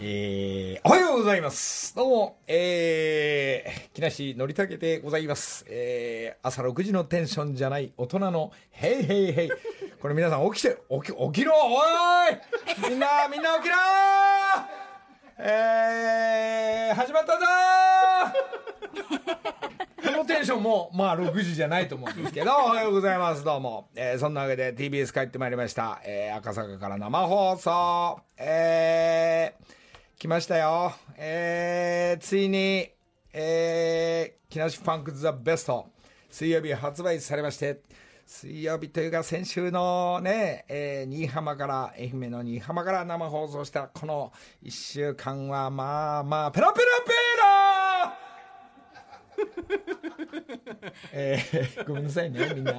えー、おはようございます。どうも、えー、木梨憲武でございます。えー、朝6時のテンションじゃない大人のヘイヘイヘイ。これ皆さん起きて、起き、起きろおいみんな、みんな起きろーえー、始まったぞこのテンションも、まあ、6時じゃないと思うんですけど、おはようございます。どうも。えー、そんなわけで TBS 帰ってまいりました。えー、赤坂から生放送。えー、来ましたよ。えー、ついに、えー、木梨ファンクザベスト、水曜日発売されまして、水曜日というか先週のね、えー、新居浜から、愛媛の新居浜から生放送したこの1週間は、まあまあ、ペラペラペラ えー、ごめんなさいね、みんな。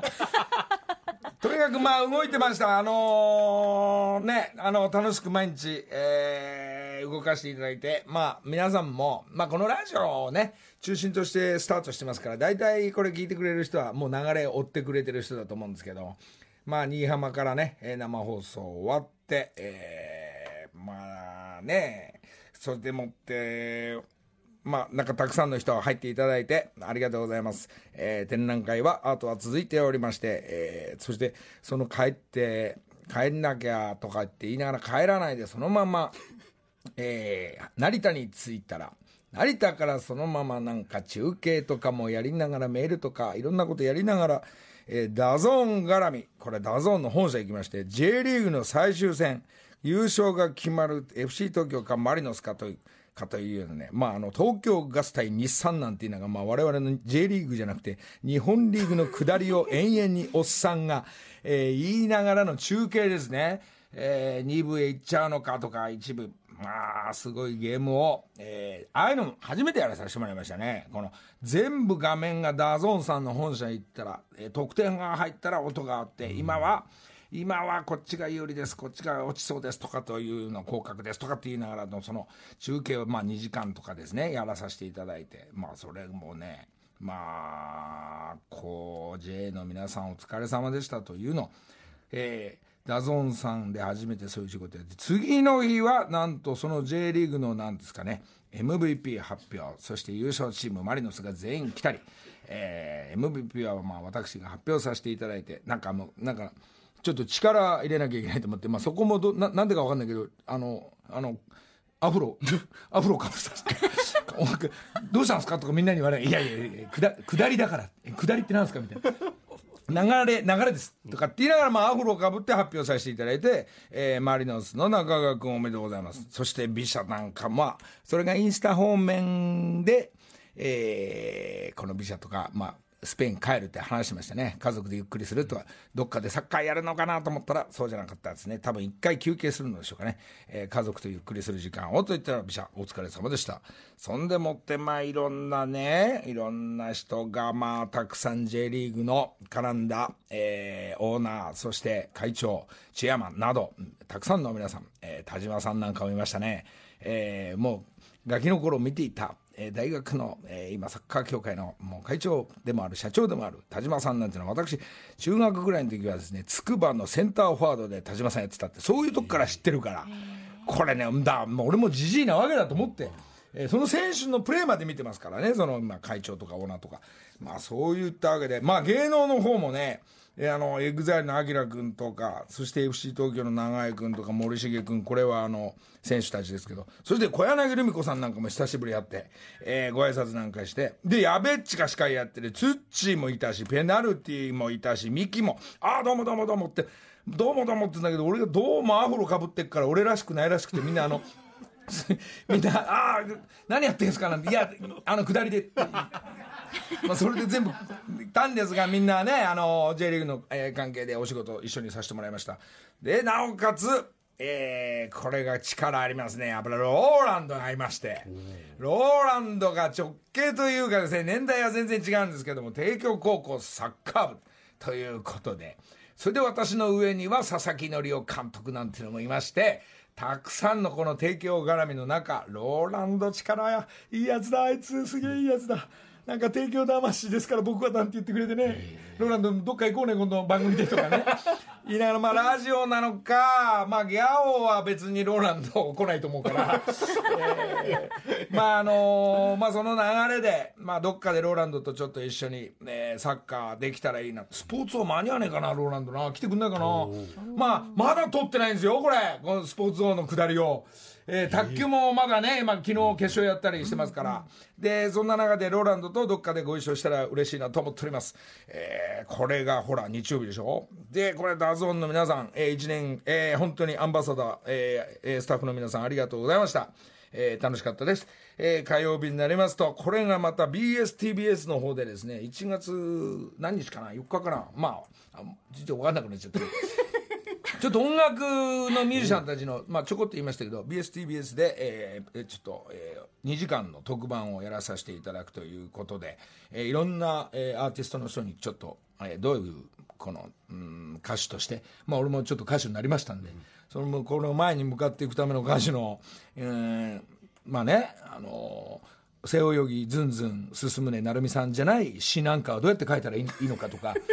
とにかくまあ動いてました。あのーね、あの、楽しく毎日、えー動かしていただいて、まあ皆さんも、まあこのラジオをね、中心としてスタートしてますから、大体これ聞いてくれる人はもう流れを追ってくれてる人だと思うんですけど、まあ新居浜からね、生放送終わって、えーまあね、それでもって、まあ、なんかたくさんの人が入っていただいて、ありがとうございます。えー展覧会は、アートは続いておりまして、えーそして、その帰って、帰んなきゃとかって言いながら帰らないで、そのまま、えー成田に着いたら、成田からそのままなんか中継とかもやりながら、メールとかいろんなことやりながら、えー DAZN 絡み、これ DAZN の本社行きまして、J リーグの最終戦、優勝が決まる FC 東京かマリノスかという、かというようなね、まあ、あの、東京ガス対日産なんていうのが、まあ、我々の J リーグじゃなくて、日本リーグの下りを延々におっさんが、えー言いながらの中継ですね。え2部へ行っちゃうのかとか、1部、まあ、すごいゲームを、えーああいうのも初めてやらさせてもらいましたね。この、全部画面が DAZN さんの本社行ったら、えー得点が入ったら音があって、今は、今はこっちが有利です、こっちが落ちそうですとかというの降格ですとかって言いながらのその中継をまあ2時間とかですね、やらさせていただいて、まあそれもね、まあ、こう、JA の皆さんお疲れ様でしたというの、えーダゾンさんで初めてそういう仕事やって、次の日はなんとその J リーグのなんですかね、MVP 発表、そして優勝チームマリノスが全員来たり、えー MVP はまあ私が発表させていただいて、なんかもう、なんか、ちょっと力入れなきゃいけないと思って、まあそこもどななんでかわかんないけど、あの、あの、アフロ、アフロかぶさせて、お前どうしたんですか？とかみんなに言われ、いやいやいや、下下りだから、下りってなんですか？みたいな。流れ、流れです。とかって言いながら、まあ、アフロをかぶって発表させていただいて、えーマリノスの中川君おめでとうございます。そして、ビシャなんか、も、それがインスタ方面で、えーこのビシャとか、まあ、スペイン帰るって話しましたね。家族でゆっくりするとか、どっかでサッカーやるのかなと思ったら、そうじゃなかったですね。多分一回休憩するのでしょうかね。えー家族とゆっくりする時間をと言ったら、ビシャ、お疲れ様でした。そんでもって、まあ、いろんなね、いろんな人が、まあ、たくさん J リーグの絡んだ、えーオーナー、そして会長、チェアマンなど、たくさんの皆さん、えー田島さんなんかもいましたね。えーもう、ガキの頃見ていた、えー大学の、えー今サッカー協会のもう会長でもある社長でもある田島さんなんていうのは私中学ぐらいの時はですね筑波のセンターフォワードで田島さんやってたってそういうとこから知ってるからこれねだもう俺もじじいなわけだと思って。えーその選手のプレーまで見てますからね、その、まあ、会長とかオーナーとか。まあ、そういったわけで、まあ、芸能の方もね、えーあの、 EXILE の AKIRA 君とか、そして FC 東京の永井君とか森重君、これはあの、選手たちですけど、そして小柳ルミ子さんなんかも久しぶりやって、えーご挨拶なんかして、で、やべっちが司会やってる、ツッチーもいたし、ペナルティーもいたし、ミキも、ああ、どうもどうもどうもって、どうもどうもって言うんだけど、俺がどうもアフロかぶってっから、俺らしくないらしくて、みんなあの、みんな、ああ、何やってんですかなんて、いや、あの、下りで。まあ、それで全部、たんですが、みんなね、あの、J リーグの、えー関係でお仕事一緒にさせてもらいました。で、なおかつ、えー、これが力ありますね。やっぱりローランドがありまして、ローランドが直系というかですね、年代は全然違うんですけども、帝京高校サッカー部ということで、それで私の上には佐々木則夫監督なんていうのもいまして、たくさんのこの提供絡みの中、ローランド力や、いいやつだ、あいつ、すげえいいやつだ。なんか提供魂ですから僕はなんて言ってくれてね、ローランドどっか行こうね、今度番組でとかね。言いながら、まあラジオなのか、まあギャオは別にローランド来ないと思うから、えー、まああのー、まあその流れで、まあどっかでローランドとちょっと一緒に、えー、サッカーできたらいいな。スポーツ王間に合わねえかな、ローランドな。来てくんないかな。まあ、まだ撮ってないんですよ、これ。このスポーツ王の下りを。えー、卓球もまだね、今昨日決勝やったりしてますから。で、そんな中でローランドとどっかでご一緒したら嬉しいなと思っております。えー、これがほら、日曜日でしょ？で、これ DAZN の皆さん、えー、一年、えー、本当にアンバサダー、えー、スタッフの皆さんありがとうございました。えー、楽しかったです。えー、火曜日になりますと、これがまた BSTBS の方でですね、1月何日かな ?4 日かな？まあ、あ実は分かんなくなっちゃって。ちょっと音楽のミュージシャンたちの、まあ、ちょこっと言いましたけど BSTBS で、えー、ちょっと、えー、2時間の特番をやらさせていただくということで、えー、いろんな、えー、アーティストの人にちょっと、えー、どういうこの、うん、歌手として、まあ、俺もちょっと歌手になりましたんで、そのこの前に向かっていくための歌手の、えー、まあねあの背泳ぎずんずん進むね成美さんじゃない詩なんかはどうやって書いたらいいのかとか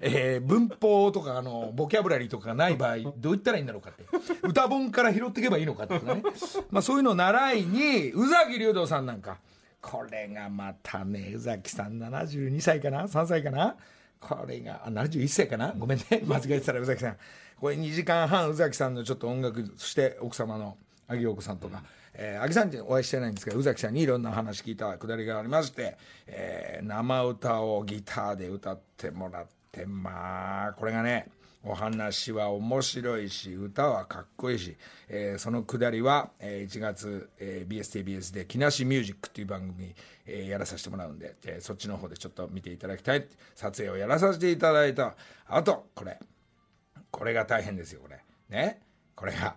えー、文法とかあのボキャブラリーとかがない場合どう言ったらいいんだろうかって。歌本から拾っていけばいいのかってね、まあ、そういうのを習いに宇崎竜童さんなんか。これがまたね宇崎さん72歳かな？3歳かな？これがあ71歳かな？ごめんね。間違えてたら宇崎さん。これ2時間半宇崎さんのちょっと音楽そして奥様の萩陽子さんとか、えー、秋さんってお会いしてないんですけど宇崎さんにいろんな話聞いたくだりがありまして、えー、生歌をギターで歌ってもらってまあこれがねお話は面白いし歌はかっこいいし、えー、そのくだりは、えー、1月、えー、BSTBS で「木梨ミュージック」っていう番組、えー、やらさせてもらうんで、えー、そっちの方でちょっと見ていただきたい撮影をやらさせていただいたあとこれ。これが大変ですよこれ。ね。これが、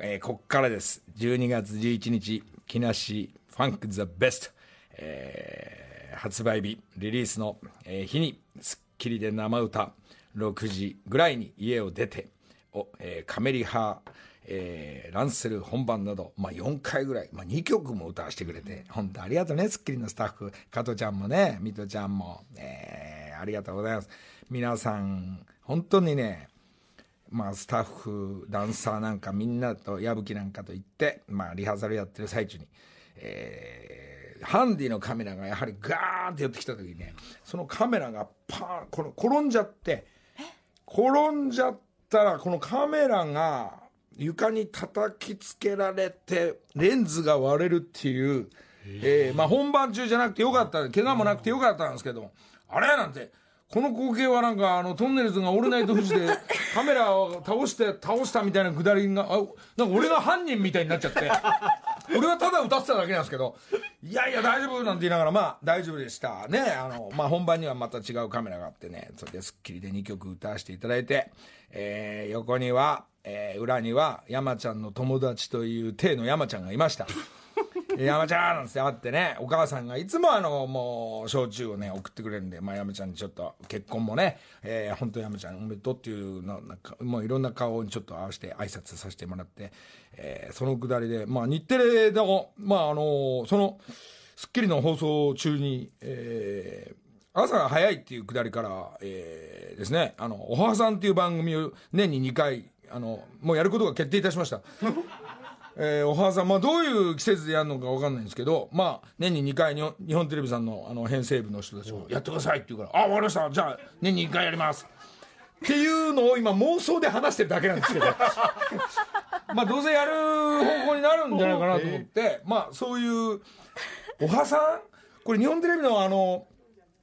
えー、こっからです12月11日木梨ファンク・ザ・ベスト、えー、発売日リリースの、えー、日にきりで生歌6時ぐらいに家を出てお、えー、カメリハえー、ランセル本番など、まあ、4回ぐらい、まあ、2曲も歌わせてくれて、本当ありがとうね、スッキリのスタッフ、加藤ちゃんもね、水戸ちゃんも、えー、ありがとうございます。皆さん、本当にね、まあ、スタッフ、ダンサーなんかみんなと矢吹なんかと行って、まあ、リハーサルやってる最中に、えーハンディのカメラがやはりガーンって寄ってきた時にねそのカメラがパーンこの転んじゃって転んじゃったらこのカメラが床に叩きつけられてレンズが割れるっていう、えー、まあ、本番中じゃなくてよかった怪我もなくてよかったんですけどあれ？なんてこの光景はなんかあのトンネルズが「オールナイトフジ」で カメラを倒して倒したみたいなくだりがあなんか俺が犯人みたいになっちゃって。俺はただ歌ってただけなんですけどいやいや大丈夫なんて言いながらまあ大丈夫でした。ねあの、まあ、本番にはまた違うカメラがあってねそれで『スッキリ』で2曲歌わせていただいて、えー、横には、えー、裏には山ちゃんの友達という体の山ちゃんがいました 山ちゃんなんて会ってね、お母さんがいつもあの、もう、焼酎をね、送ってくれるんで、まあ、山ちゃんにちょっと、結婚もね、えー、本当山ちゃんおめでとうっていうの、なんか、もういろんな顔にちょっと合わせて挨拶させてもらって、えー、そのくだりで、まあ、日テレでも、まあ、あのその、スッキリの放送中に、えー、朝が早いっていうくだりから、えー、ですね、あの、おはさんっていう番組を年に2回、あの、もうやることが決定いたしました。えー、お母さん、まあ、どういう季節でやるのか分かんないんですけど、まあ、年に2回に日本テレビさんのあの編成部の人たちもやってくださいって言うから、あ、分かりました、じゃあ、年に1回やります。っていうのを今妄想で話してるだけなんですけど。まあどうせやる方向になるんじゃないかなと思って、まあそういうおはさん？これ日本テレビのあの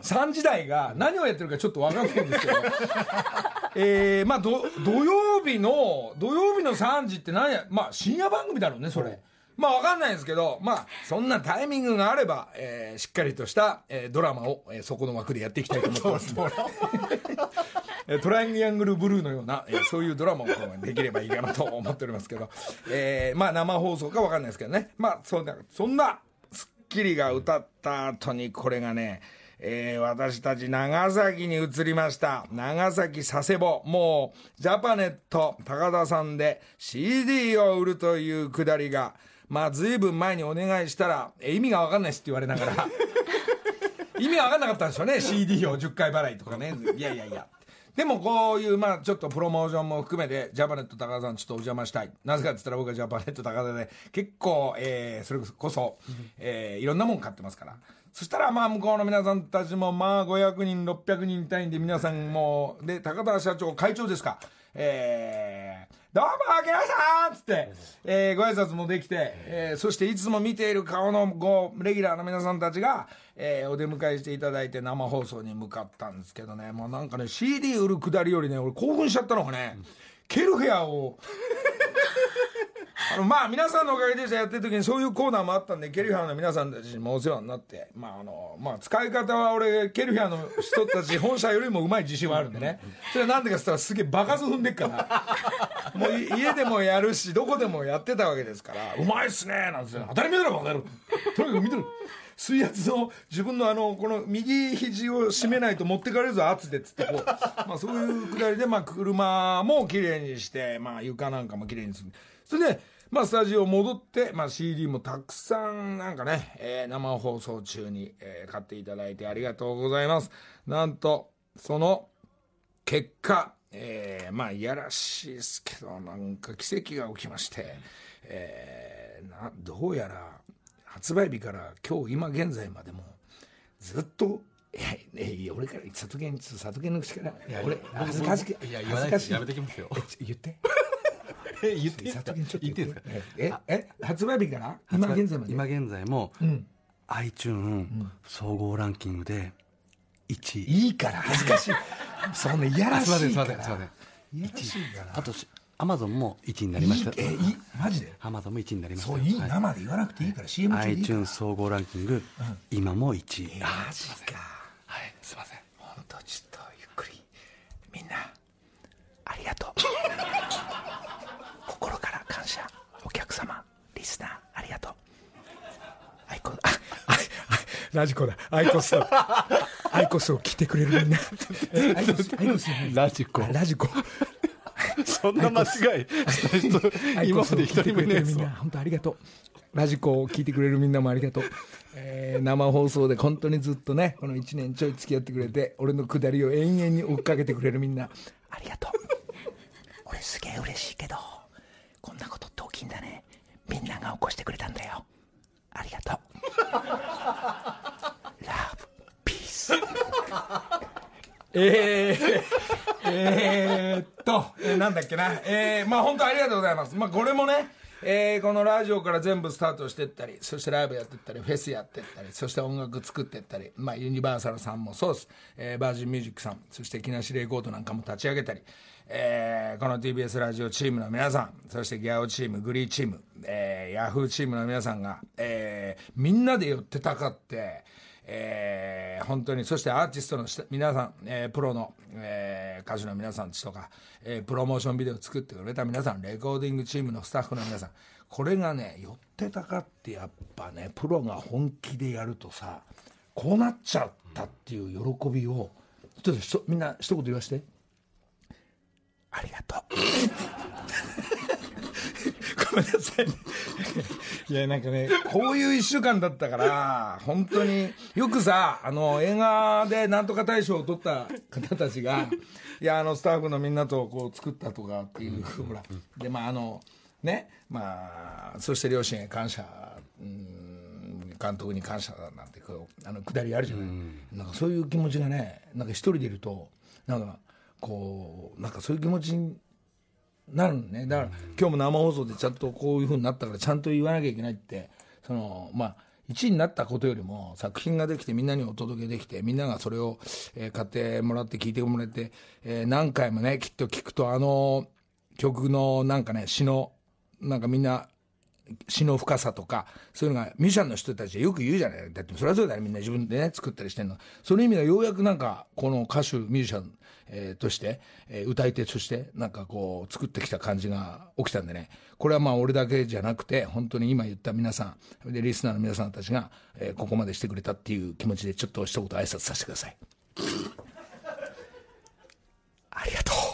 3時台が何をやってるかちょっと分かんないんですけど。えー、まあ土曜日の土曜日の3時って何やまあ深夜番組だろうねそれ。まあわかんないですけど、まあそんなタイミングがあれば、えー、しっかりとした、えー、ドラマを、えー、そこの枠でやっていきたいと思ってます。トライアングルブルーのような、えー、そういうドラマをできればいいかなと思っておりますけど、えー、まあ生放送かわかんないですけどね。まあそんな、そんな、スッキリが歌った後にこれがね、えー、私たち長崎に移りました。長崎佐世保。もう、ジャパネット高田さんで CD を売るというくだりが、まあ、ずいぶん前にお願いしたら、え、意味がわかんないですって言われながら、意味がわかんなかったんでしょうね。CD を10回払いとかね。いやいやいや。でもこういう、まあちょっとプロモーションも含めて、ジャパネット高田さんちょっとお邪魔したい。なぜかって言ったら僕はジャパネット高田で、結構、えー、それこそ、えー、いろんなもん買ってますから。そしたらまあ向こうの皆さんたちもまあ500人、600人単位で皆さんも、で、高田社長会長ですか。えー、どうも、明けましたっつって、えー、ご挨拶もできて、えー、そしていつも見ている顔のご、レギュラーの皆さんたちが、えー、お出迎えしていただいて生放送に向かったんですけどね、もうなんかね、CD 売るくだりよりね、俺興奮しちゃったのがね、ケルヘアをあのまあ皆さんのおかげでしたやってる時にそういうコーナーもあったんでケルヒャーの皆さんたちにもお世話になってまああのまあ使い方は俺ケルヒャーの人たち本社よりもうまい自信はあるんでね。それはなんでかっつったらすげえバカず踏んでっから。もう家でもやるしどこでもやってたわけですから「うまいっすね」なんて当たり前だろバカ野郎とにかく見てる。水圧の自分のあのこの右肘を締めないと持ってかれるぞ圧でっつってこう、まあ、そういうくだりで、まあ、車もきれいにして、まあ、床なんかもきれいにする。それでまあ、スタジオ戻って、まあ、CD もたくさんなんかね、えー、生放送中に、えー、買っていただいてありがとうございます。なんと、その結果、えー、まあ、いやらしいですけど、なんか奇跡が起きまして、えー、などうやら発売日から今日今現在までもずっといや、いや俺から里見里見の口からいや俺恥ずかしくいや言わないやめてきますよ言ってえ 言っていいですか？言って。いいですか？ええ発売日から今現在まで？今現在も、うん、iTune 総合ランキングで1位。いいから恥ずかしい。そんないやらしいから。すいませんすいませんいやらしいから。あとアマゾンも1位になりました。えいマジで？アマゾンも1位になりました。そういい生で言わなくていいから CM 中でいい iTune 総合ランキング、今も1位。マジか。はいすいません。本当ちょっとゆっくり。みんなありがとう心から感謝お客様リスナーありがとうアイコああ radiko だ。 IQOS IQOS を聞いてくれるみんな。 IQOS radiko。radiko。そんな間違い。した人今まで一人もいないですわ本当ありがとう。 radiko を聞いてくれるみんなもありがとう、えー、生放送で本当にずっとねこの1年ちょい付き合ってくれて俺のくだりを延々に追っかけてくれるみんな。ありがとう。俺すげえ嬉しいけどこんなことって大きいんだね。みんなが起こしてくれたんだよ。ありがとうラブピースえー、えー、っと、えー、なんだっけな。えー、まあ本当ありがとうございます。まあこれもね、えー、このラジオから全部スタートしてったり、そしてライブやってったり、フェスやってったり、そして音楽作ってったり、まあユニバーサルさんもそうです。えー、バージンミュージックさん、そして木梨レコードなんかも立ち上げたり、えー、この TBS ラジオチームの皆さん、そしてギャオチーム、グリーチーム、えー、ヤフーチームの皆さんが、えー、みんなで寄ってたかって、えー、本当に、そしてアーティストの皆さん、えー、プロの、えー、歌手の皆さんちとか、えー、プロモーションビデオを作ってくれた皆さん、レコーディングチームのスタッフの皆さん、これがね、寄ってたかってやっぱね、プロが本気でやるとさ、こうなっちゃったっていう喜びを、ちょっとみんな一言言わして。ありがとう。ごめんなさい、いや、なんかね、こういう一週間だったから、本当に、よくさ、あの、映画でなんとか大賞を取った方たちが、いや、あの、スタッフのみんなとこう作ったとかっていう、ほら、で、まあ、あの、ね、まあ、そして両親へ感謝、うん監督に感謝なんてこうあのくだりあるじゃない、なんかそういう気持ちがねなんか一人でいるとなんかこうなんかそういう気持ちになるね。だから、今日も生放送でちゃんとこういうふうになったからちゃんと言わなきゃいけないってそのまあ1位になったことよりも作品ができてみんなにお届けできてみんながそれを、えー、買ってもらって聞いてもらって、えー、何回もねきっと聞くとあの曲のなんかね詩のなんかみんな詩の深さとか、そういうのがミュージシャンの人たちはよく言うじゃないだってそれはそうだよみんな自分でね、作ったりしてんの。その意味がようやくなんか、この歌手、ミュージシャン、えー、として、えー、歌い手として、なんかこう、作ってきた感じが起きたんでね、これはまあ俺だけじゃなくて、本当に今言った皆さん、で、リスナーの皆さんたちが、えー、ここまでしてくれたっていう気持ちで、ちょっと一言挨拶させてください。ありがとう。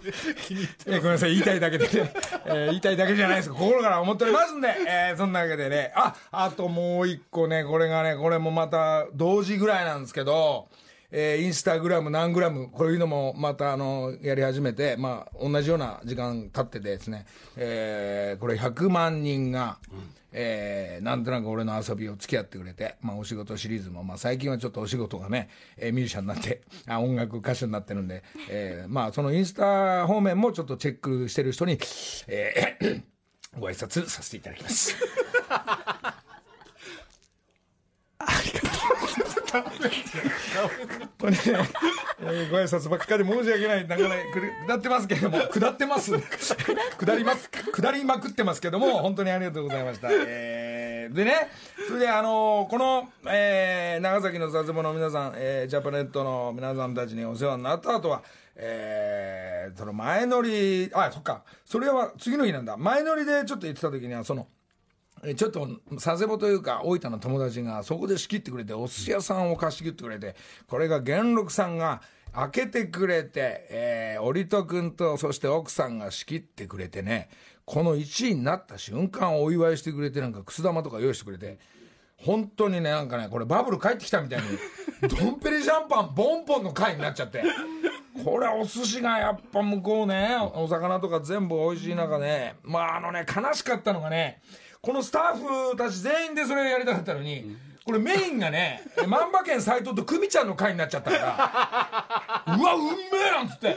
えごめんなさい、言いたいだけでね、えー、言いたいだけじゃないです。心から思っておりますんで、えー、そんなわけでね、あ、あともう一個ね、これがね、これもまた同時ぐらいなんですけど、えー、インスタグラム何グラム、こういうのもまたあの、やり始めて、まあ、同じような時間経っててですね、えー、これ100万人が、うん、えー、なんとなく俺の遊びを付き合ってくれて、まあ、お仕事シリーズも、まあ、最近はちょっとお仕事がね、えー、ミュージシャンになって、あ音楽歌手になってるんで、えー、まあ、そのインスタ方面もちょっとチェックしてる人に、えー、ご挨拶させていただきます。これね、えー、ご挨拶ばっかり申し訳ないながら下ってますけれども下ってます。下ります下りまくってますけども本当にありがとうございました、えー、でねそれであのー、この、えー、長崎の佐世保の皆さん、えー、ジャパネットの皆さんたちにお世話になった後はえー、その前乗りあそっか。それは次の日なんだ。前乗りでちょっと言ってた時にはそのちょっと佐世保というか大分の友達がそこで仕切ってくれてお寿司屋さんを貸し切ってくれてこれが元禄さんが開けてくれて、えー、織戸君とそして奥さんが仕切ってくれてねこの1位になった瞬間お祝いしてくれてなんかくす玉とか用意してくれて本当にねなんかねこれバブル帰ってきたみたいに ドンペリシャンパンボンポンの回になっちゃってこれお寿司がやっぱ向こうねお魚とか全部美味しい中ねまああのね悲しかったのがねこのスタッフたち全員でそれをやりたかったのに、これメインがね、万馬券斎藤と久美ちゃんの回になっちゃったから、うわ、うんめえなんつって。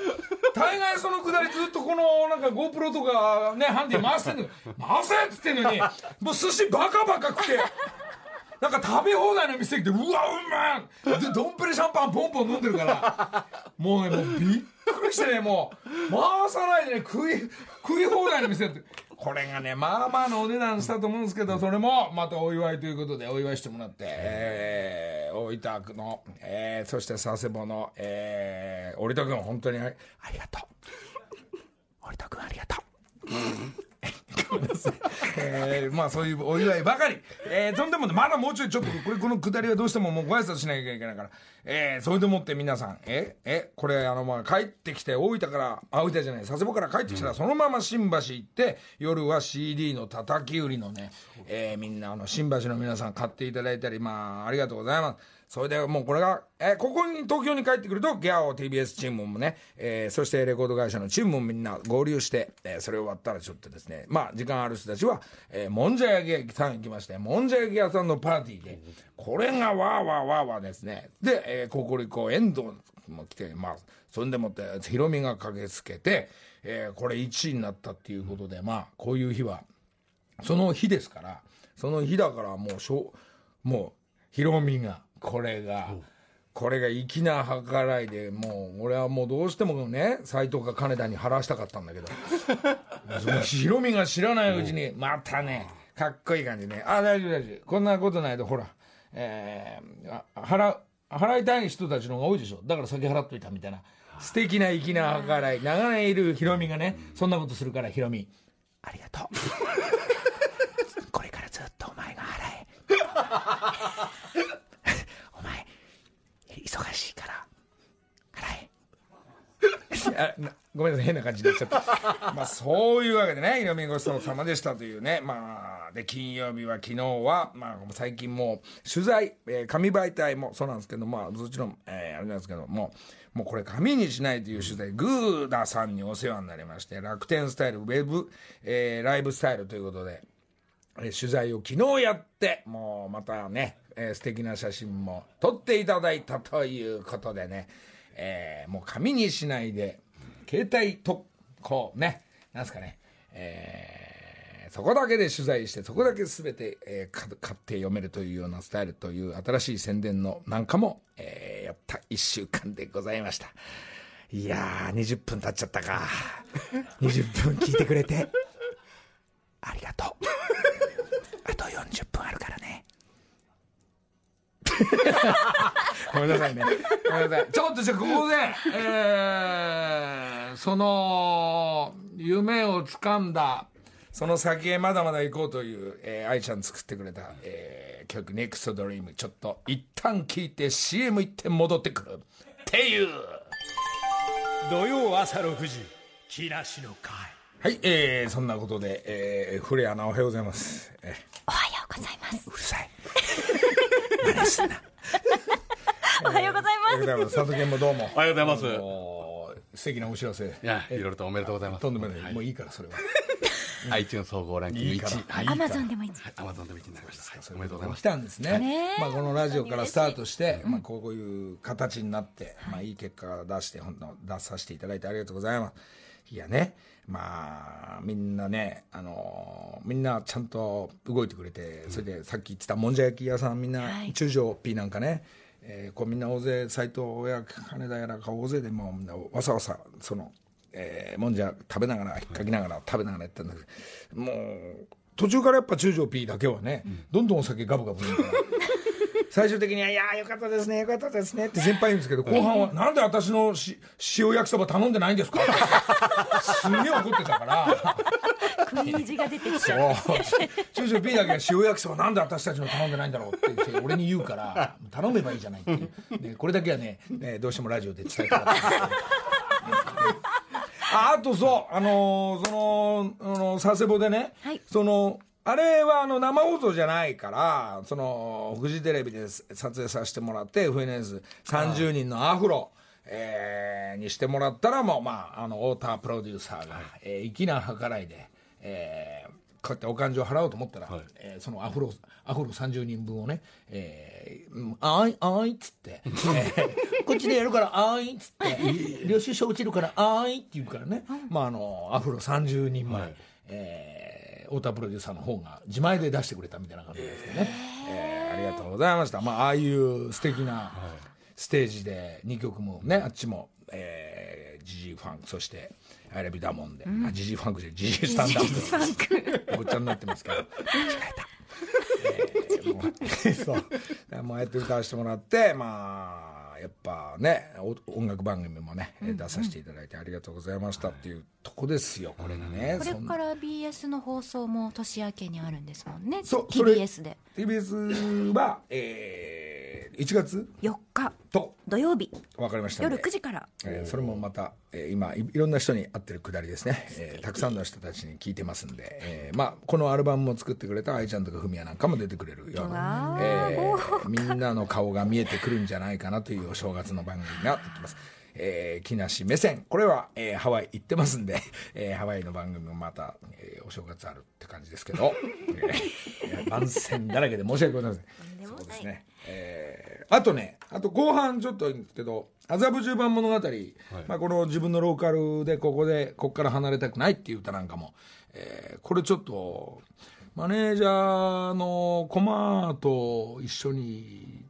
大概そのくだりずっとこのなんか GoPro とかね、ハンディ回してんの回せっつってんのに、もう寿司バカバカ食って、なんか食べ放題の店行って、うわ、うめえで、ドンペリシャンパンポンポン飲んでるから、もうね、もうびっくりしてね、もう、回さないでね、食い、食い放題の店って。これがね、まあまあのお値段したと思うんですけど、それもまたお祝いということでお祝いしてもらって、えー、大分区の、えー、そして佐世保の、えー、折戸君本当にありがとう。折戸君ありがとう。えー、まあそういうお祝いばかり。えー、そんでもまだもうちょいちょっと、これ、このくだりはどうしてももうご挨拶しなきゃいけないから。えー、それでもって皆さん、え、え、これあのまあ帰ってきて大分から、あ、大分じゃない、佐世保から帰ってきたら、そのまま新橋行って、夜は CD の叩き売りのね、えー、みんなあの新橋の皆さん買っていただいたり、まあありがとうございます。それでもうこれが、えー、ここに東京に帰ってくると、ギャオ TBS チームもね、えー、そしてレコード会社のチームもみんな合流して、えー、それ終わったらちょっとですね、まあ、時間ある人たちは、えー、もんじゃ焼き屋さん行きまして、もんじゃ焼き屋さんのパーティーで、これがわーわーわーわーですね。で、えー、ココリコ遠藤も来て、まあ、そんでもって、ヒロミが駆けつけて、えー、これ1位になったっていうことで、まあ、こういう日は、その日ですから、その日だからもうしょ、もう、ヒロミが、これが。これが粋な計らいでもう俺はもうどうしてもね斎藤か金田に払わしたかったんだけど。ヒロミが知らないうちにまたねかっこいい感じね。あ大丈夫大丈夫。こんなことないとほらえー、払払いたい人たちの方が多いでしょ。だから先払っといたみたいな。素敵な粋な計らい。長年いるヒロミがねそんなことするからヒロミ。ありがとう。これからずっとお前が払え忙しいから払え ごめんなさい変な感じになっちゃった。まあそういうわけでね色味ごちそうさまでしたというね。まあで金曜日は昨日はまあ最近もう取材、えー、紙媒体もそうなんですけどまあもちろん、えー、あれなんですけどももうこれ紙にしないという取材グーダさんにお世話になりまして楽天スタイルウェブ、えー、ライブスタイルということで、取材を昨日やってもうまたねえー、素敵な写真も撮っていただいたということでね、えー、もう紙にしないで、携帯と、こうね、なんすかね、えー、そこだけで取材して、そこだけ全て、えー、買って読めるというようなスタイルという新しい宣伝のなんかも、えー、やった一週間でございました。いやー、20分経っちゃったか。20分聞いてくれて、ありがとうあと40分あるからね ごめんなさいね。ごめんなさい。ちょっとじゃあここでえー、その夢をつかんだその先へまだまだ行こうという、えー、愛ちゃん作ってくれた、えー、曲「NEXT DREAM」ちょっと一旦聞いて CM 行って戻ってくる。っていう。土曜朝6時木梨の会。はい、えー、そんなことで、えー、古谷アナおはようございます、えおはようございます。ー、うるさい おはようございます。おはようございます。佐藤健もどうも。おはようございます。あのー素敵なお知らせ。いやいろいろとおめでとうございます。とんでもない、もういいからそれは。iTunes 総合ランキングいいから。1位。はい。アマゾンでもいい。アマゾンでも1位になりました。はいおめでとうございます。来たんですね。まあ、このラジオからスタートして、まあ、こういう形になって、い。まあ、いい結果出して本当出させていただいてありがとうございますいやね。まあみんなねあのーみんなちゃんと動いてくれてそれでさっき言ってたもんじゃ焼き屋さんみんな、はい。中条 P なんかね。えーこうみんな大勢斎藤や金田やらが大勢でもうわさわさその、えーもんじゃ食べながら引っかきながら食べながらやったんだけどもう途中からやっぱ中条 P だけはね、どんどんお酒ガブガブ飲むから最終的には「いやーよかったですねよかったですね」って先輩言うんですけど後半は「なんで私のし塩焼きそば頼んでないんですか?」すんげえ怒ってたから。食い意地が出てきちゃう。そう中条 P だけが塩焼きそばなんで私たちの頼んでないんだろうって言って俺に言うから頼めばいいじゃないっていう、ね、これだけはねねどうしてもラジオで伝えたかったああとそうあのーそのあの佐世保でね、はいそのあれはあの生放送じゃないからそのフジテレビで撮影させてもらって FNS30 人のアフロえーにしてもらったらもうまああの太田プロデューサーが、えー粋な計らいで、えーこうやってお勘定払おうと思ったら、はい。えーそのアフロアフロ30人分をね「えーうんあいあい」っつって、えー こっちでやるから「あい」っつって領収書落ちるから「あい」って言うからね、まああのアフロ30人前、はい。えー太田プロデューサーの方が自前で出してくれたみたいな感じですね、えーありがとうございました、まあ、ああいう素敵なステージで2曲もねあっちも、えー、ジジイファンクそして「アイラビダモンで」あジジイファンクじゃないジジイスタンダード。ごっちゃになってますけど。間違えた、えーもう そう。もうやって歌わせてもらってまあやっぱねお音楽番組もね、出させていただいてありがとうございましたっていうとこですよこれがね、これから BS の放送も年明けにあるんですもんね。そうそれ。TBS で。TBS は、えー、1月？4日。と。土曜日。分かりました。夜9時から。えーそれもまた、えー今いいろんな人に会ってるくだりですね、えーたくさんの人たちに聞いてますんで、えーまあ、このアルバムも作ってくれた愛ちゃんとかフミヤなんかも出てくれるようなわ、えーみんなの顔が見えてくるんじゃないかなというお正月の番組ができます。えー、木梨目線。これは、えーハワイ行ってますんで、えーハワイの番組もまた、えーお正月あるって感じですけど、えー番宣だらけで申し訳ございません。そうですね。えーあとね、あと後半ちょっと言うんですけど、麻布十番物語、まあこの自分のローカルでここで、ここから離れたくないっていう歌なんかも、えーこれちょっと、マネージャーのコマと一緒に、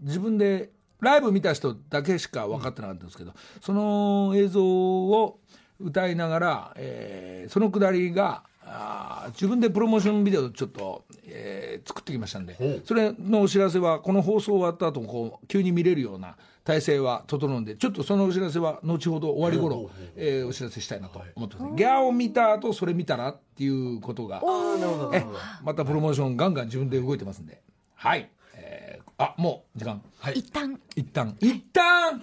自分で、ライブ見た人だけしか分かってなかったんですけど、その映像を歌いながら、えーそのくだりが、あー自分でプロモーションビデオちょっと、えー作ってきましたんで、それのお知らせは、この放送終わった後もこう急に見れるような体制は整うんで、ちょっとそのお知らせは後ほど終わり頃、えーお知らせしたいなと思ってます、ギャーを見た後それ見たらっていうことが、えまたプロモーションガンガン自分で動いてますんで、はい。えーあ、もう時間。はい。一旦。一旦、一旦。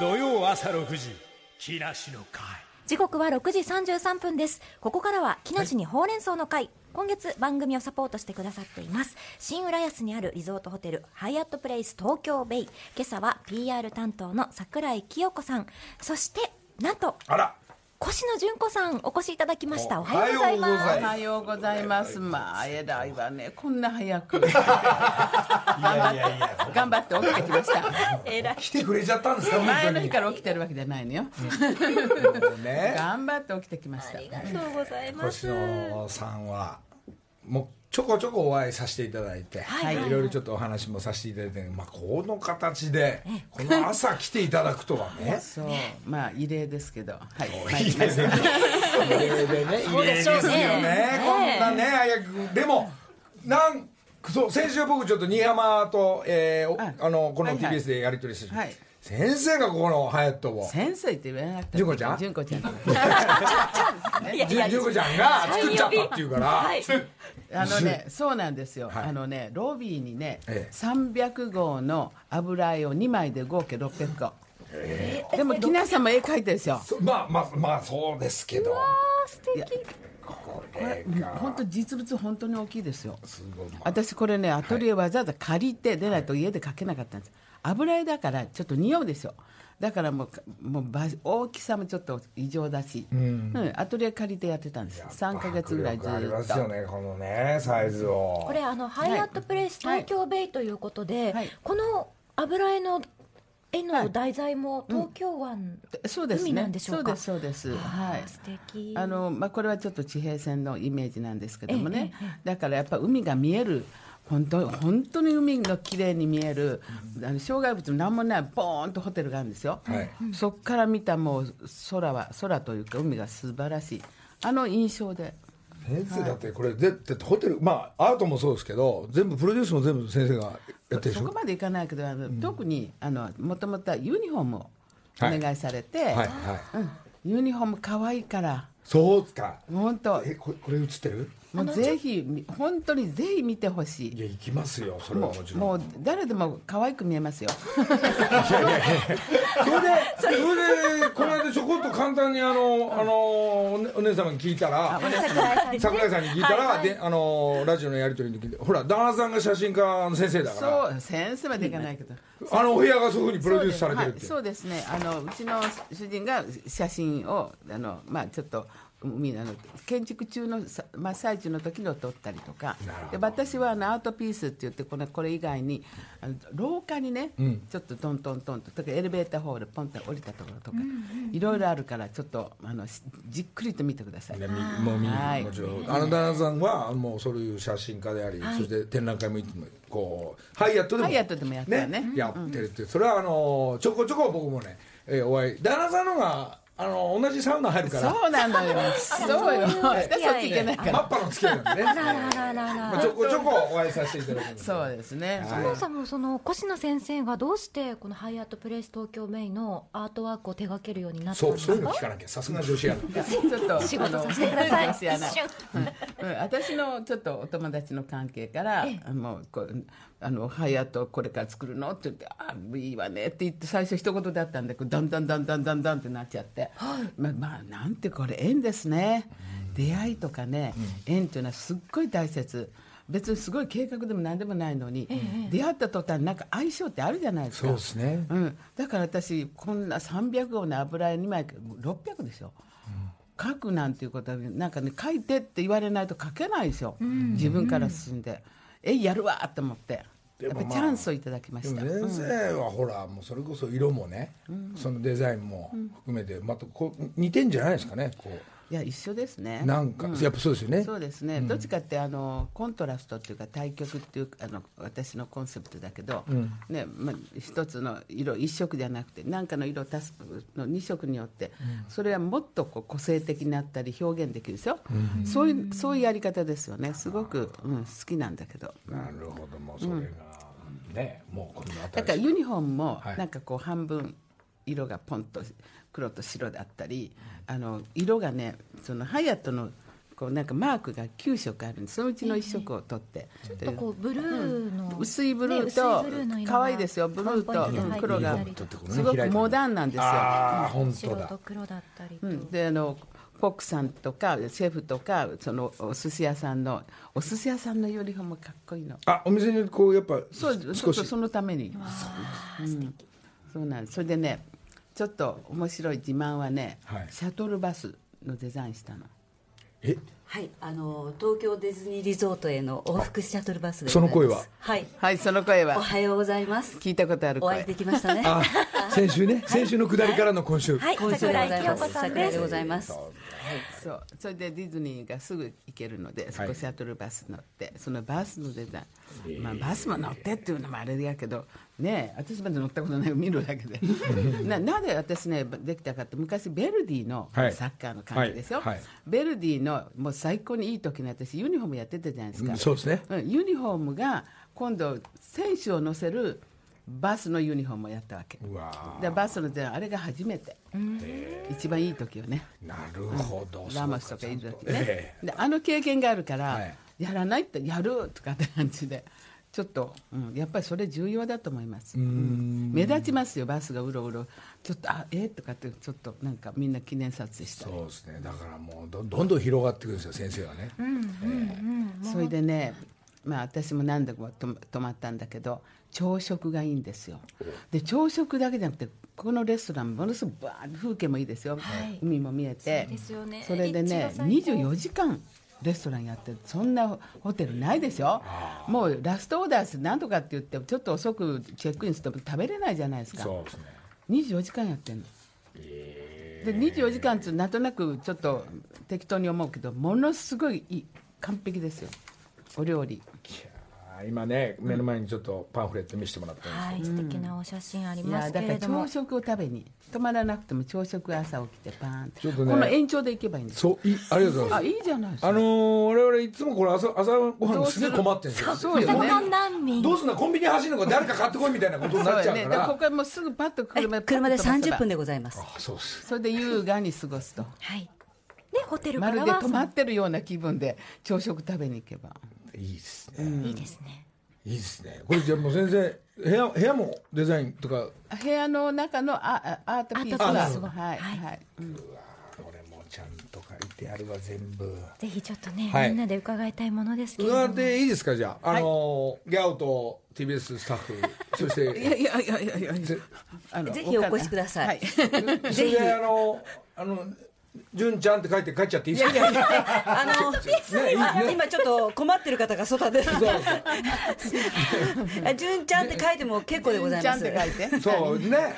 土曜朝6時木梨の会時刻は6時33分です。ここからは木梨にほうれん草の会、今月番組をサポートしてくださっています。新浦安にあるリゾートホテルハイアットプレイス東京ベイ。今朝は PR 担当の櫻井清子さん。そしてなんとあら。越野純子さんお越しいただきましたおおはようございますおはようございます。まあ、偉いわね。こんな早く。頑張って、頑張って起きてきました。偉い来てくれちゃったんですか本前の日から起きてるわけじゃないのよ。ね頑張って起きてきました。ありがとうございます星野さんはもうちょこちょこお会いさせていただいて、はい。い、ろいろちょっとお話もさせていただいて、まあ、この形でこの朝来ていただくとはね。そう。まあ異例ですけど。はい。異例で ね。異例ですよね。こんなね早くでもなんそう先週僕ちょっと新浜と、えーおああのこのはいはい。TBS でやり取りして、はい。先生がここのハヤットを。先生って言わなくて純子ちゃん？純子ちゃん。純 子ちゃんが作っちゃったっていうから、はいあのねそうなんですよ、はいあのねロビーにね、ええ300号の油絵を2枚で合計600個、でも木梨さんも絵描いてるでしょそまあまあまあそうですけど素敵これが本当実物本当に大きいですよ。すごい。まあ私これねアトリエわざわざ借りて出ないと家で描けなかったんです。油絵だからちょっと匂うでしょだからもうかもうば大きさもちょっと異常だし、うん。アトリエ借りてやってたんです。3か月ぐらいず迫力ありますっとよねこのねサイズを。これあのハイアットプレイス東京ベイということで、はい。この油絵の絵はい。の題材も東京湾、そうですね。海なんでしょうか？そうですそうです。はい。素敵。あのまあ、これはちょっと地平線のイメージなんですけどもね、えええだからやっぱ海が見える本当本当に海の綺麗に見える、あの障害物も何もないボーンとホテルがあるんですよ、はい。そこから見たもう空は空というか海が素晴らしい。あの印象で先生だってこれでだってホテルまあアートもそうですけど全部プロデュースも全部先生がやってるそこまでいかないけどあの、特にあのもともとはユニフォームをお願いされて、はいはい。うん、ユニフォーム可愛いから。そうっすか。本当。えここれ映ってる？もうぜひみ本当にぜひ見てほしい。いや行きますよそれはももちろん。うもう誰でも可愛く見えますよ。それでそれでこの間ちょこっと簡単にあのあのお姉お姉様に聞いたら桜井さんに。桜井さんに聞いたら、はいはい。であのラジオのやり取りの時にほら旦那さんが写真家の先生だから。そう先生までいかないけど。あのお部屋がそういうふうにプロデュースされてるって。そうです,、はい、そうですね。あのうちの主人が写真をあのまあちょっと海あの建築中のさ、まあ、最中の時の撮ったりとか。で私はあのアートピースって言ってこのこれ以外にあの廊下にね、ちょっとトントントンととかエレベーターホールポンと降りたところとか、いろいろあるからちょっとあのしじっくりと見てください。ねみもう見にはいもちろんあの旦那さんはもうそういう写真家であり、そして展覧会もいつもこうハイアットでもハイアットでもやったよね。やってるって。それはあのちょこちょこ僕もね、えーお会い。旦那さんのがあの同じサウナ入るから。そうなのよ。そうよ。私そっち行けないから。マッパの付き合いなんでね。あららららら。まあちょこちょこお会いさせていただくんでそうですね。そもそもその越野先生がどうしてこのハイアットプレイス東京メイのアートワークを手掛けるようになったんそうですかそういうの聞かなきゃ。さすが女子やな ちょっと仕事させてください。あの私あの一瞬うん。私のちょっとお友達の関係から、もうこうあのハイアットこれから作るの？って言ってあいいわね。って言って最初一言だったんだけどだんだんだんだんだんだんってなっちゃって、まあまあなんてこれ縁ですね、出会いとかね、縁っていうのはすっごい大切。別にすごい計画でも何でもないのに、出会った途端なんか相性ってあるじゃないですか。そうですね。うん、だから私こんな300号の油絵2枚600でしょ、書くなんていうことはなんかね書いてって言われないと書けないでしょ、自分から進んで。えやるわと思ってやっぱりチャンスをいただきまでもした、先生はほらもうそれこそ色もね、そのデザインも含めてまたこう似てんじゃないですかねこいや一緒ですね。うなんか、やっぱそうですよね。そうですね、どっちかってあのコントラストっていうか対極っていうあの私のコンセプトだけど、ねまあ、一つの色一色じゃなくて何かの色を足すの2色によって、それはもっとこう個性的になったり表現できるでしょ、そういうそういうやり方ですよね。すごく、うん、好きなんだけど。なるほどもうそれが、ねもうこのだからユニフォームもはい。なんかこう半分色がポンと黒と白だったり、あの色がねそのハイアットのこうなんかマークが9色あるんです。そのうちの1色を取って、ちょっとこうブルーの、薄いブルーね薄いブルーのと可愛いですよ。ブルーと黒が入っていたりとかすごくモダンなんですよ。ああ本当白だと黒だったりと、うん、であのコックさんとかシェフとかそのお寿司屋さんのお寿司屋さんのユニフォームかっこいいの。あお店にこうやっぱそう少し。そのために、うん、そうなんです。それでねちょっと面白い自慢はね、はい。シャトルバスのデザインしたのえ？はい、あの東京ディズニーリゾートへの往復シャトルバスでその声は？はい。はいその声おははようございます。聞いたことある声。お会いできましたね。あ先週ね。先週の下りからの今週、はい。今週でございます。桜井清子さんでござい。ますそう。それでディズニーがすぐ行けるのでそこシャトルバス乗って、そのバスのデザイン、まあ、バスも乗ってっていうのもあれやけどねえ私まだ乗ったことない見るだけで。ななんで私ねできたかって昔ベルディのはい。サッカーの関係ですよ、はいはい。ベルディのもう最高にいい時に私ユニフォームやってたじゃないですか、うんそうですね。うんユニフォームが今度選手を乗せるバスのユニフォームをやったわけ。でバスのであれが初めて。一番いい時よね。ーなるほど、ラモスとかいる時えね、であの経験があるから、はい。やらないってやるとかって感じでちょっと、うん、やっぱりそれ重要だと思います、うん。目立ちますよバスがうろうろ。ちょっとあえとかってちょっとなんかみんな記念撮影したり。そうですね。だからもうどどんどん広がっていくんですよ先生はね、それでね、まあ、私も何度もと泊まったんだけど朝食がいいんですよ。で朝食だけじゃなくてここのレストランものすごくバーッ風景もいいですよ、海も見えて。そうですよね。それでね立地が最高。24時間レストランやってるそんなホテルないでしょもうラストオーダースなんとかって言ってちょっと遅くチェックインしても食べれないじゃないですか。そうですね。24時間やってんの、で24時間ってなんとなくちょっと適当に思うけどものすごい完璧ですよ。お料理今ね目の前にちょっとパンフレット見せてもらってます、はい素敵なお写真ありいますやだからけれども朝食を食べに泊まらなくても朝食朝起きてパーンちょっとねこの延長で行けばいいんですそういありがとうございます。あいいじゃないですか。あのー、我々いつもこれ朝朝ごはんすげえ困ってるんですよ。そうよね。難民。どうすんのコンビニ走るのか誰か買ってこいみたいなことになっちゃうから。そうよね。でここはもうすぐパッと車え車で30分ででございます。あそうです。それで優雅に過ごすと。はい。でホテルかまらはるで泊まってるような気分で朝食食べに行けばいいですね、いいですね。いいですね。これじゃあもう先生部屋部屋もデザインとか？部屋の中のああアートピースアートピがースが。はいはい。はい。うん。俺もちゃんと書いてあるわ全部。ぜひちょっとね、はい。みんなで伺いたいものですけれども。伺っていいですかじゃあ。あのーギャオと TBS スタッフ そしいやていやいやいやいや。ぜあのぜひお越しください。はい。それであのあの純ちゃんって書いて帰っちゃっていいですか？あの ねいいね。今ちょっと困ってる方が外で あ純ちゃんって書いても結構でございます。そうね。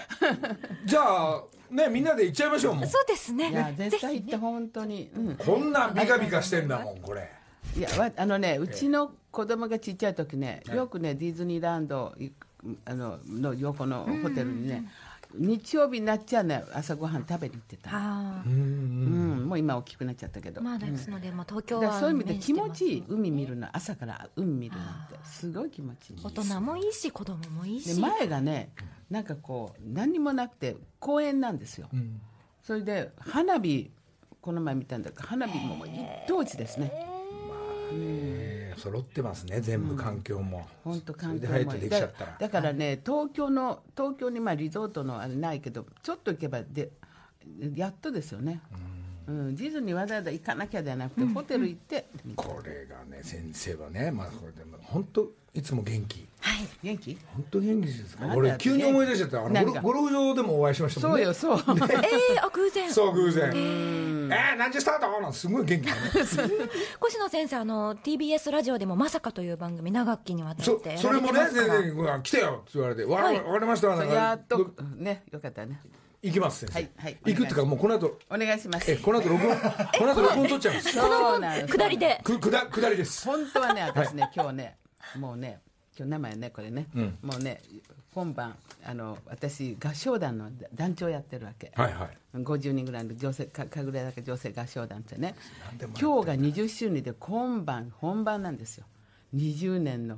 じゃあねみんなで行っちゃいましょうも。うそうですね。いや絶対ぜひ行って本当に、うん、こんなビカビカしてんだもんこれ。いやわあのねうちの子供がちっちゃい時ねよくねディズニーランドいあのの横のホテルにね日曜日になっちゃね朝ごはん食べに行ってたあうんもう今大きくなっちゃったけど、ーまあですので、まあ、東京はそういう意味で気持ちいい海見るの朝から海見るなんてすごい気持ちいい大人もいいし子供もいいでし前がねなんかこう何にもなくて公園なんですよ、それで花火この前見たんだけど花火ももう一等地ですね。えー揃ってますね全部環境も。本当環境それでもだだからね東京の東京にまあリゾートのあれないけどちょっと行けばでやっとですよね、うん、ディズニーわざわざ行かなきゃじゃなくて、ホテル行って。これがね先生はねまあこれでも本当いつも元気はい。元気？本当元気ですか？俺急に思い出しちゃった。あのゴルフ場でもお会いしましたもんね。そうよそう。えー、あ偶然。そう偶然。えー、何時スタート？なんてすごい元気だね。越野先生あの TBS ラジオでもまさかという番組長きにわたっそてやそれもねられてますか？ら全然来てよって言われてわ、はい。わかりましたなんかやっとどねよかったね。行きます先生、はいはい。行くっていうかもうこの後。お願いします。えこの後録音？この後録音取っちゃいます。そうなの下りで。く下りです。本当はね私ね、今日ねもうね今日名前ねこれね、ん。もうね今晩あの私合唱団の団長やってるわけ、はいはい。50人ぐらいの女性か神楽坂女性合唱団ってね。今日が20周年で今晩本番なんですよ。20年の。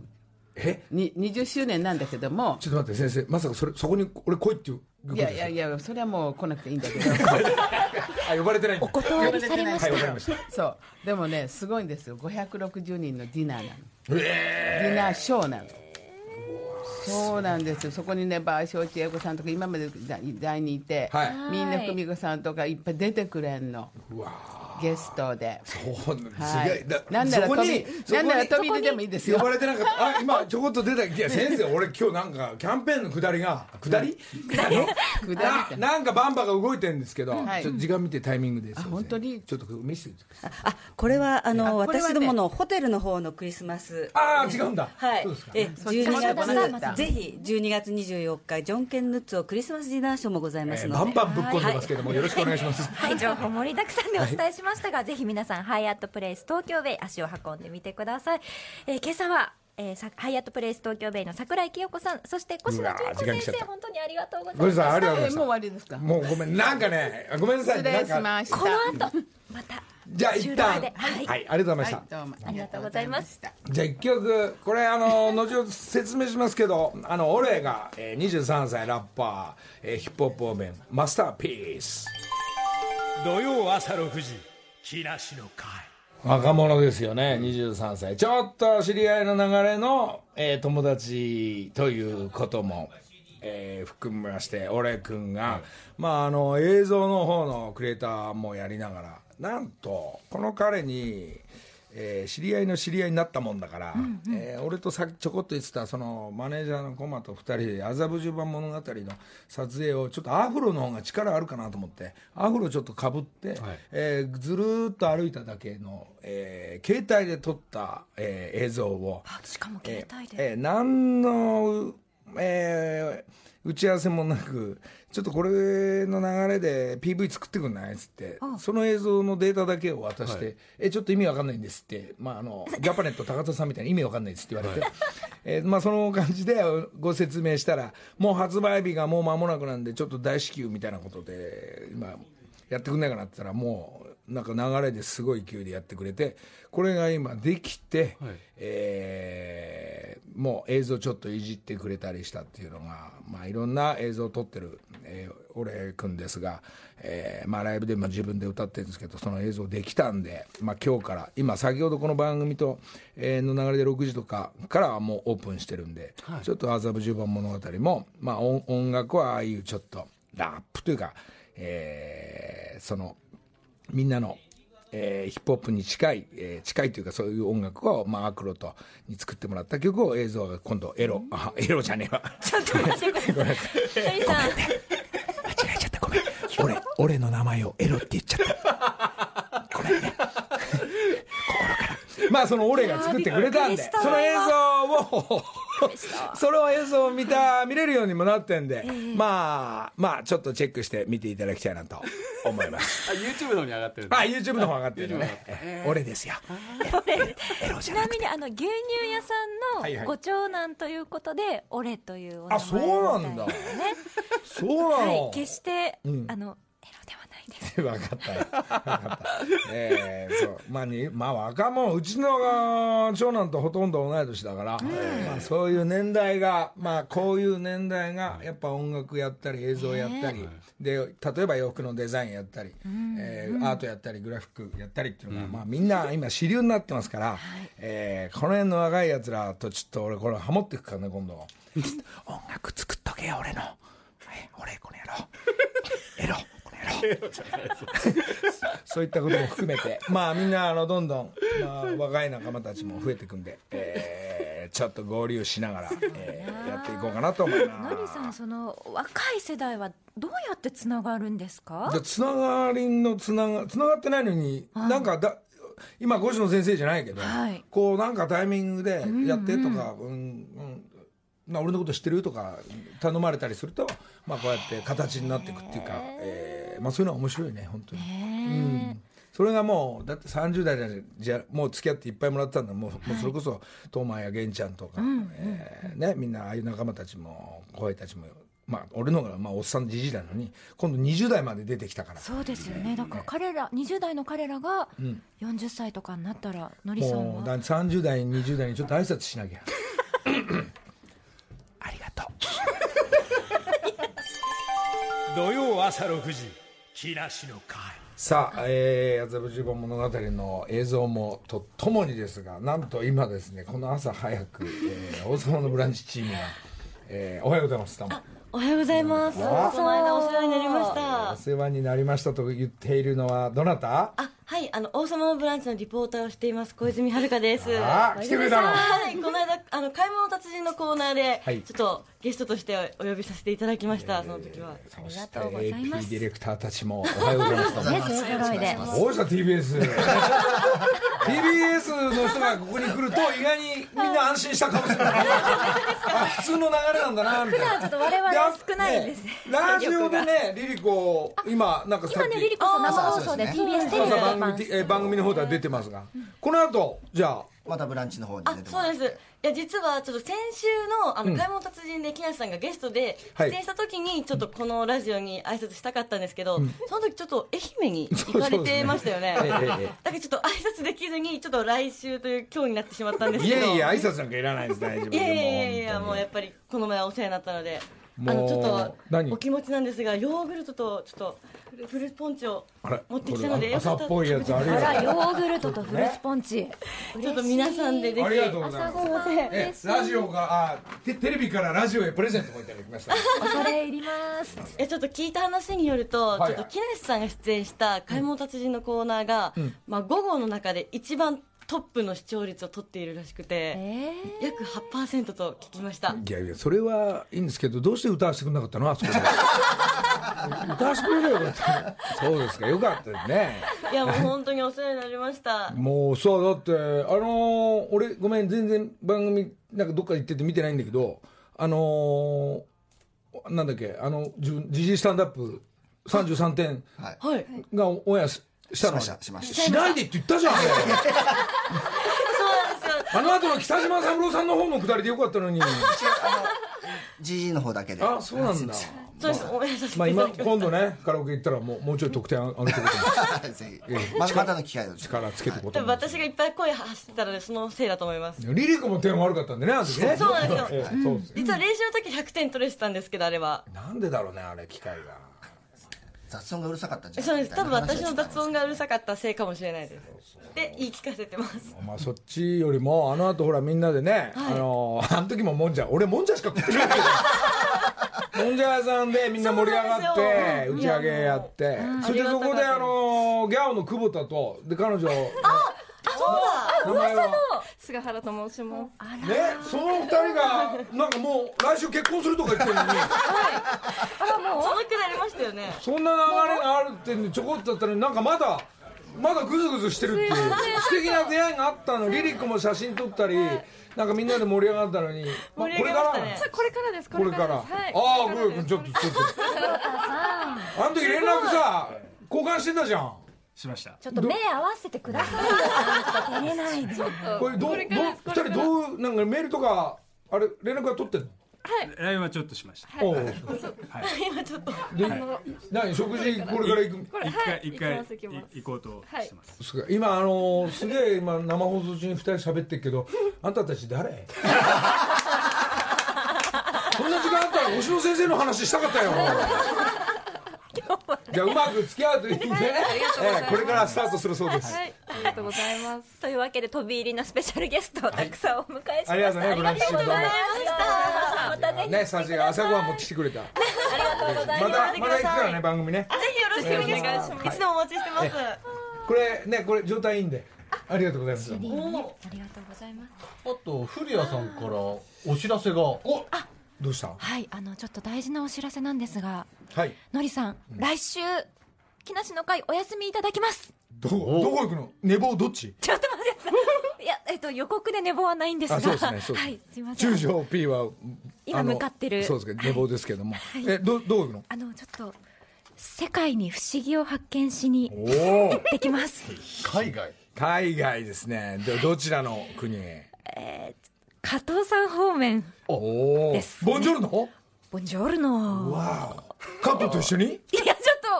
え？に20周年なんだけども。ちょっと待って先生。まさかそれそこに俺来いっていういやいやいやそれはもう来なくていいんだけど。あ呼ばれてないんだ。お断りされました。はいわかりましたそう。でもねすごいんですよ。560人のディナーなの。えディナーショーなの。そうなんですよ。そこにね馬正千恵子さんとか今まで大にいて、はい。みんな久美子さんとかいっぱい出てくれんの。ー、うわゲストで。そうす。はい。げえ。だなんならそこに飛びなんなら飛び出でもいいですよ。呼ばれてなかった。あ今 ちょこっと出たいや先生俺今日なんかキャンペーンの下りが下り？下り？ってな。なんかバンバが動いてるんですけど、はい。ちょっと時間見てタイミングですあ本当に？ちょっと見せてください。あこれはあの私どものホテルの方のクリスマス。ああ違うんだ。はい。そうですか、えそっちも12まだまだ。月ぜひ12月24日ジョンケン・ヌッツをクリスマスディナーショーもございますえーので、バンバンぶっ込んでますけども、よろしくお願いします。はい、情報盛りだくさんでお伝えしましたが、ぜひ皆さん、ハイアットプレイス東京ベイ、足を運んでみてください。えー今朝は、えーさハイアットプレイス東京ベイの桜井清子さん、そして越野うわー純子先生、本当にありがとうございごめんなさいあましりがとうございましたえもう終わりですか？もうごめんなんかねごめんなさい失礼しなんかましたた。この後、また、じゃあ一収旦はい。はい、ありがとうございました、はいありがとうございます。じゃあ一曲これあの後ほど説明しますけどあのオレが、えー、23歳ラッパー、えーヒップホップオーベンマスターピース。土曜朝6時木梨の会。若者ですよね23歳。ちょっと知り合いの流れの、えー友達ということも、えー含めましてオレ君が、まああの映像の方のクリエイターもやりながらなんとこの彼にえー知り合いの知り合いになったもんだから、えー俺とさっきちょこっと言ってたそのマネージャーのコマと2人で麻布十番物語の撮影をちょっとアフロの方が力あるかなと思ってアフロちょっとかぶって、えーずるーっと歩いただけの、えー携帯で撮った、えー映像をあしかも携帯で。えーえー何の、えー打ち合わせもなくちょっとこれの流れで PV 作ってくんないっつってその映像のデータだけを渡して、えちょっと意味わかんないんですって、まあ、あのジャパネット高田さんみたいに意味わかんないですって言われて、えーまあ、その感じでご説明したらもう発売日がもう間もなくなんでちょっと大至急みたいなことで今やってくんないかなって言ったらもうなんか流れですごい勢いでやってくれてこれが今できて、はい。えーもう映像ちょっといじってくれたりしたっていうのが、まあ、いろんな映像を撮ってる、えー、俺君ですが、えーまあ、ライブでも自分で歌ってるんですけどその映像できたんで、まあ、今日から今先ほどこの番組と、えーの流れで6時とかからはもうオープンしてるんで、ちょっと麻布十番物語も、まあ、音音楽はああいうちょっとラップというか、えーそのみんなの、えーヒップホップに近い、えー近いというかそういう音楽を、まあ、アクロとに作ってもらった曲を映像が今度エロ、あエロじゃねえわ。ちょっと待ってください。鳥さ ん、間違えちゃったごめん。俺俺の名前をエロって言っちゃった。ごめんね。心からまあその俺が作ってくれたんでその映像をその映像を見た見れるようにもなってんで、まあまあちょっとチェックして見ていただきたいなと思います。あ YouTube の方に上がってるんであ YouTube の方上がってるのね、ええ。俺ですよ。ちゃなみにあの牛乳屋さはいはい。んのご長男ということで、オレというお名前あそうなんだ。みたい。ですね。そうなの、はい、決して、うん。あのないです。分かったよ。分かった。ええそう。まあにまあ若者うちの長男とほとんど同い年だから、まあ、そういう年代がまあこういう年代がやっぱ音楽やったり映像やったり、で例えば洋服のデザインやったり、えーアートやったりグラフィックやったりっていうのが、まあ、みんな今主流になってますから、えーこの辺の若いやつらとちょっと俺これハモっていくからね今度。音楽作っとけよ俺の。え俺この野郎。エロそういったことも含めて、まあみんなあのどんどん、まあ、若い仲間たちも増えていくんで、えーちょっと合流しながら、えーやっていこうかなと思いまのりさん、その若い世代はどうやってつながるんですか？つながりのつながつながってないのに、なんかだ今越野先生じゃないけど、はい。こうなんかタイミングでやってとか、うんうんな俺のこと知ってるとか頼まれたりすると、まあ、こうやって形になっていくっていうか、えーまあ、そういうのは面白いね本当に。うん。それがもうだって30代じゃもう付き合っていっぱいもらったんだもう,、もうそれこそトマや玄ちゃんとか、えーね、みんなああいう仲間たちも後輩たちも、まあ、俺の方がまあおっさんじじいなのに今度20代まで出てきたから。そうですよね。だから彼ら20代の彼らが40歳とかになったらのりさんは？もうだ30代20代にちょっと挨拶しなきゃ 朝6時木梨の会。さあ、えー、麻布十番物語の映像もとともにですがなんと今ですねこの朝早く、えー王様のブランチチームが、えーおはようございます。どうも。おはようございます。こあの間お世話になりましおた。世話になりましたと言っているのはどなた？あ、はい、あの、王様のブランチのリポーターをしています、小泉遥です。あ来てくれたの。はい、この間、あの、買い物達人のコーナーで、はい。ちょっとゲストとしてお呼びさせていただきました、その時は。ありがとうございま AP す。ディレクターたちもおはようございます。ね勢ぞろいでどうした TBS TBS の人がここに来ると意外にみんな安心した顔する。あ普通の流れなんだなみたいな。ちょっと我々少ないです。ねラジオでねリリコ今なんかさっき。今ねリリコさん生放送で TBS テレビ番組。の方では出てますが。この後じゃあ。またブランチの方にあ出てもらそうですいや実はちょっと先週のあの、買い物達人で木梨さんがゲストではい。出演した時にちょっとこのラジオに挨拶したかったんですけど、その時ちょっと愛媛に 行かれてましたよね。だからちょっと挨拶できずにちょっと来週という今日になってしまったんですいけど。やいや挨拶なんかいらないです。大丈夫。いやいやいやもうやっぱりこの前お世話になったのであのちょっと何？お気持ちなんですがヨーグルトとちょっとフルーツポンチを持ってきたので朝っぽいやつありあらがとうヨーグルトとフルーツポンチ。ちょっと皆さんでぜひ。ありがとうございます。ラジオがあテテレビからラジオへプレゼントもいただきました。恐れ入ります。えちょっと聞いた話によると、はいちょっと木梨さんが出演した「買い物達人」のコーナーが、まあ、午後の中で一番トップの視聴率を取っているらしくて、え約8%と聞きました。いやいやそれはいいんですけどどうして歌わせてくれなかったの？あそこで。歌わせてくれればよかったそうですかよかったですね。いやもう本当にお世話になりました。もうさだってあのー俺ごめん全然番組なんかどっか行ってて見てないんだけどあのーなんだっけあのじゅジジイスタンダップ33点はい。はい。がオンエアししたの？しましたしましたしないでって言ったじゃんあれ。そうなんですよ。あの後の北島三郎さんの方のくだりでよかったのに。GG の方だけで。あそうなんだ。そうです。まあ今いただきました、今度ねカラオケ行ったらもうもうちょい得点上げ てくれてもぜひ。ままたの機会を力つけてこ多分と私がいっぱい声発してたのでそのせいだと思います。リリコも点悪かったんでねあの時ね。そうなんですよ。実は練習の時100点取れてたんですけどあれは。なんでだろうねあれ機械が雑音がうるさかったんじゃそうです。多分私の雑雑音がうるさかったせいかもしれないです。で言い聞かせてます。まあそっちよりもあの後ほらみんなでね、あのあの時ももんじゃ俺もんじゃしか食ってないけど。もんじゃ屋さんでみんな盛り上がって打ち上げやって。そしてそこであのギャオの久保田とで彼女名前は。菅原と申します。ねその二人がなんかもう来週結婚するとか言ってるのに。そのくらい。ありましたよねそんな流れがあるってんでちょこっとだったのになんかまだまだグズグズしてるっていう。素敵な出会いがあったのリリックも写真撮ったりなんかみんなで盛り上がったのに、まあ盛り上がりましたねこれからです。これからこれから、はい。ああグー君ちょっとちょっと。あの時連絡さ交換してたじゃんしました。ちょっと目合わせてくださいよ。照れないでこれどう？どう？二人どう？なんかメールとかあれ連絡は取ってんの？LINE はちょっとしました。おう今ちょっと。で何？食事これから行く？これ一回はい。一回行こうとしてます、すごい。今あのーすげえ今生放送中に二人喋ってるけどあんたたち誰？そんな時間あったら星野先生の話したかったよじゃあうまく付き合うといいね、ええこれからスタートするそうです、はい。ありがとうございます。というわけで飛び入りのスペシャルゲストをたくさんお迎えしました、ありがとうございましたまたぜひねさじが朝ごはん持ってきてくれた。ありがとうございまますたまた行くからね番組ね。ぜひよろしくお願いします。い。つでもお待ちしてます。これねこれ状態いいんで。ありがとうございます。ありがとうございます。あと古谷さんからお知らせが。おどうした？はいあのちょっと大事なお知らせなんですがはい。のりさん、来週木梨の会お休みいただきます。どこどこ行くの？寝坊どっち？ちょっと待ってください。いやえっと予告で寝坊はないんですが。あそうですねそうですね。はいすいません。中条 P は今向かってる。そうですけど寝坊ですけども、えどどう行くの？あのちょっと世界に不思議を発見しにお行ってきます。海外。海外ですね。でどちらの国加藤さん方面おおですボンジョルノ？ボンジョルノ。わあ関東と一緒に？いやちょっ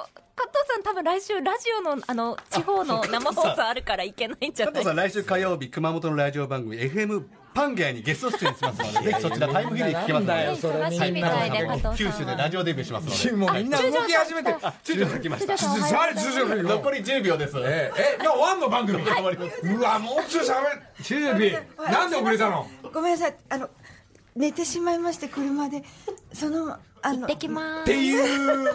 と加藤さん多分来週ラジオのあの地方の生放送あるから行けないんじゃない？加藤さん来週火曜日熊本のラジオ番組 FM パンゲアにゲスト出演しますのでぜひそちらタイムフリ聞けますのでそれみんなで九州でラジオデビューしますので。もうみんな動き始めて中条さん来ました。残り10秒です。ええ。えもう終わんの番組終わります。うわもうちょいしゃべ中条 P なんで遅れたの？ごめんなさい。あの寝てしまいまして車で。そのあの行ってきます。っていう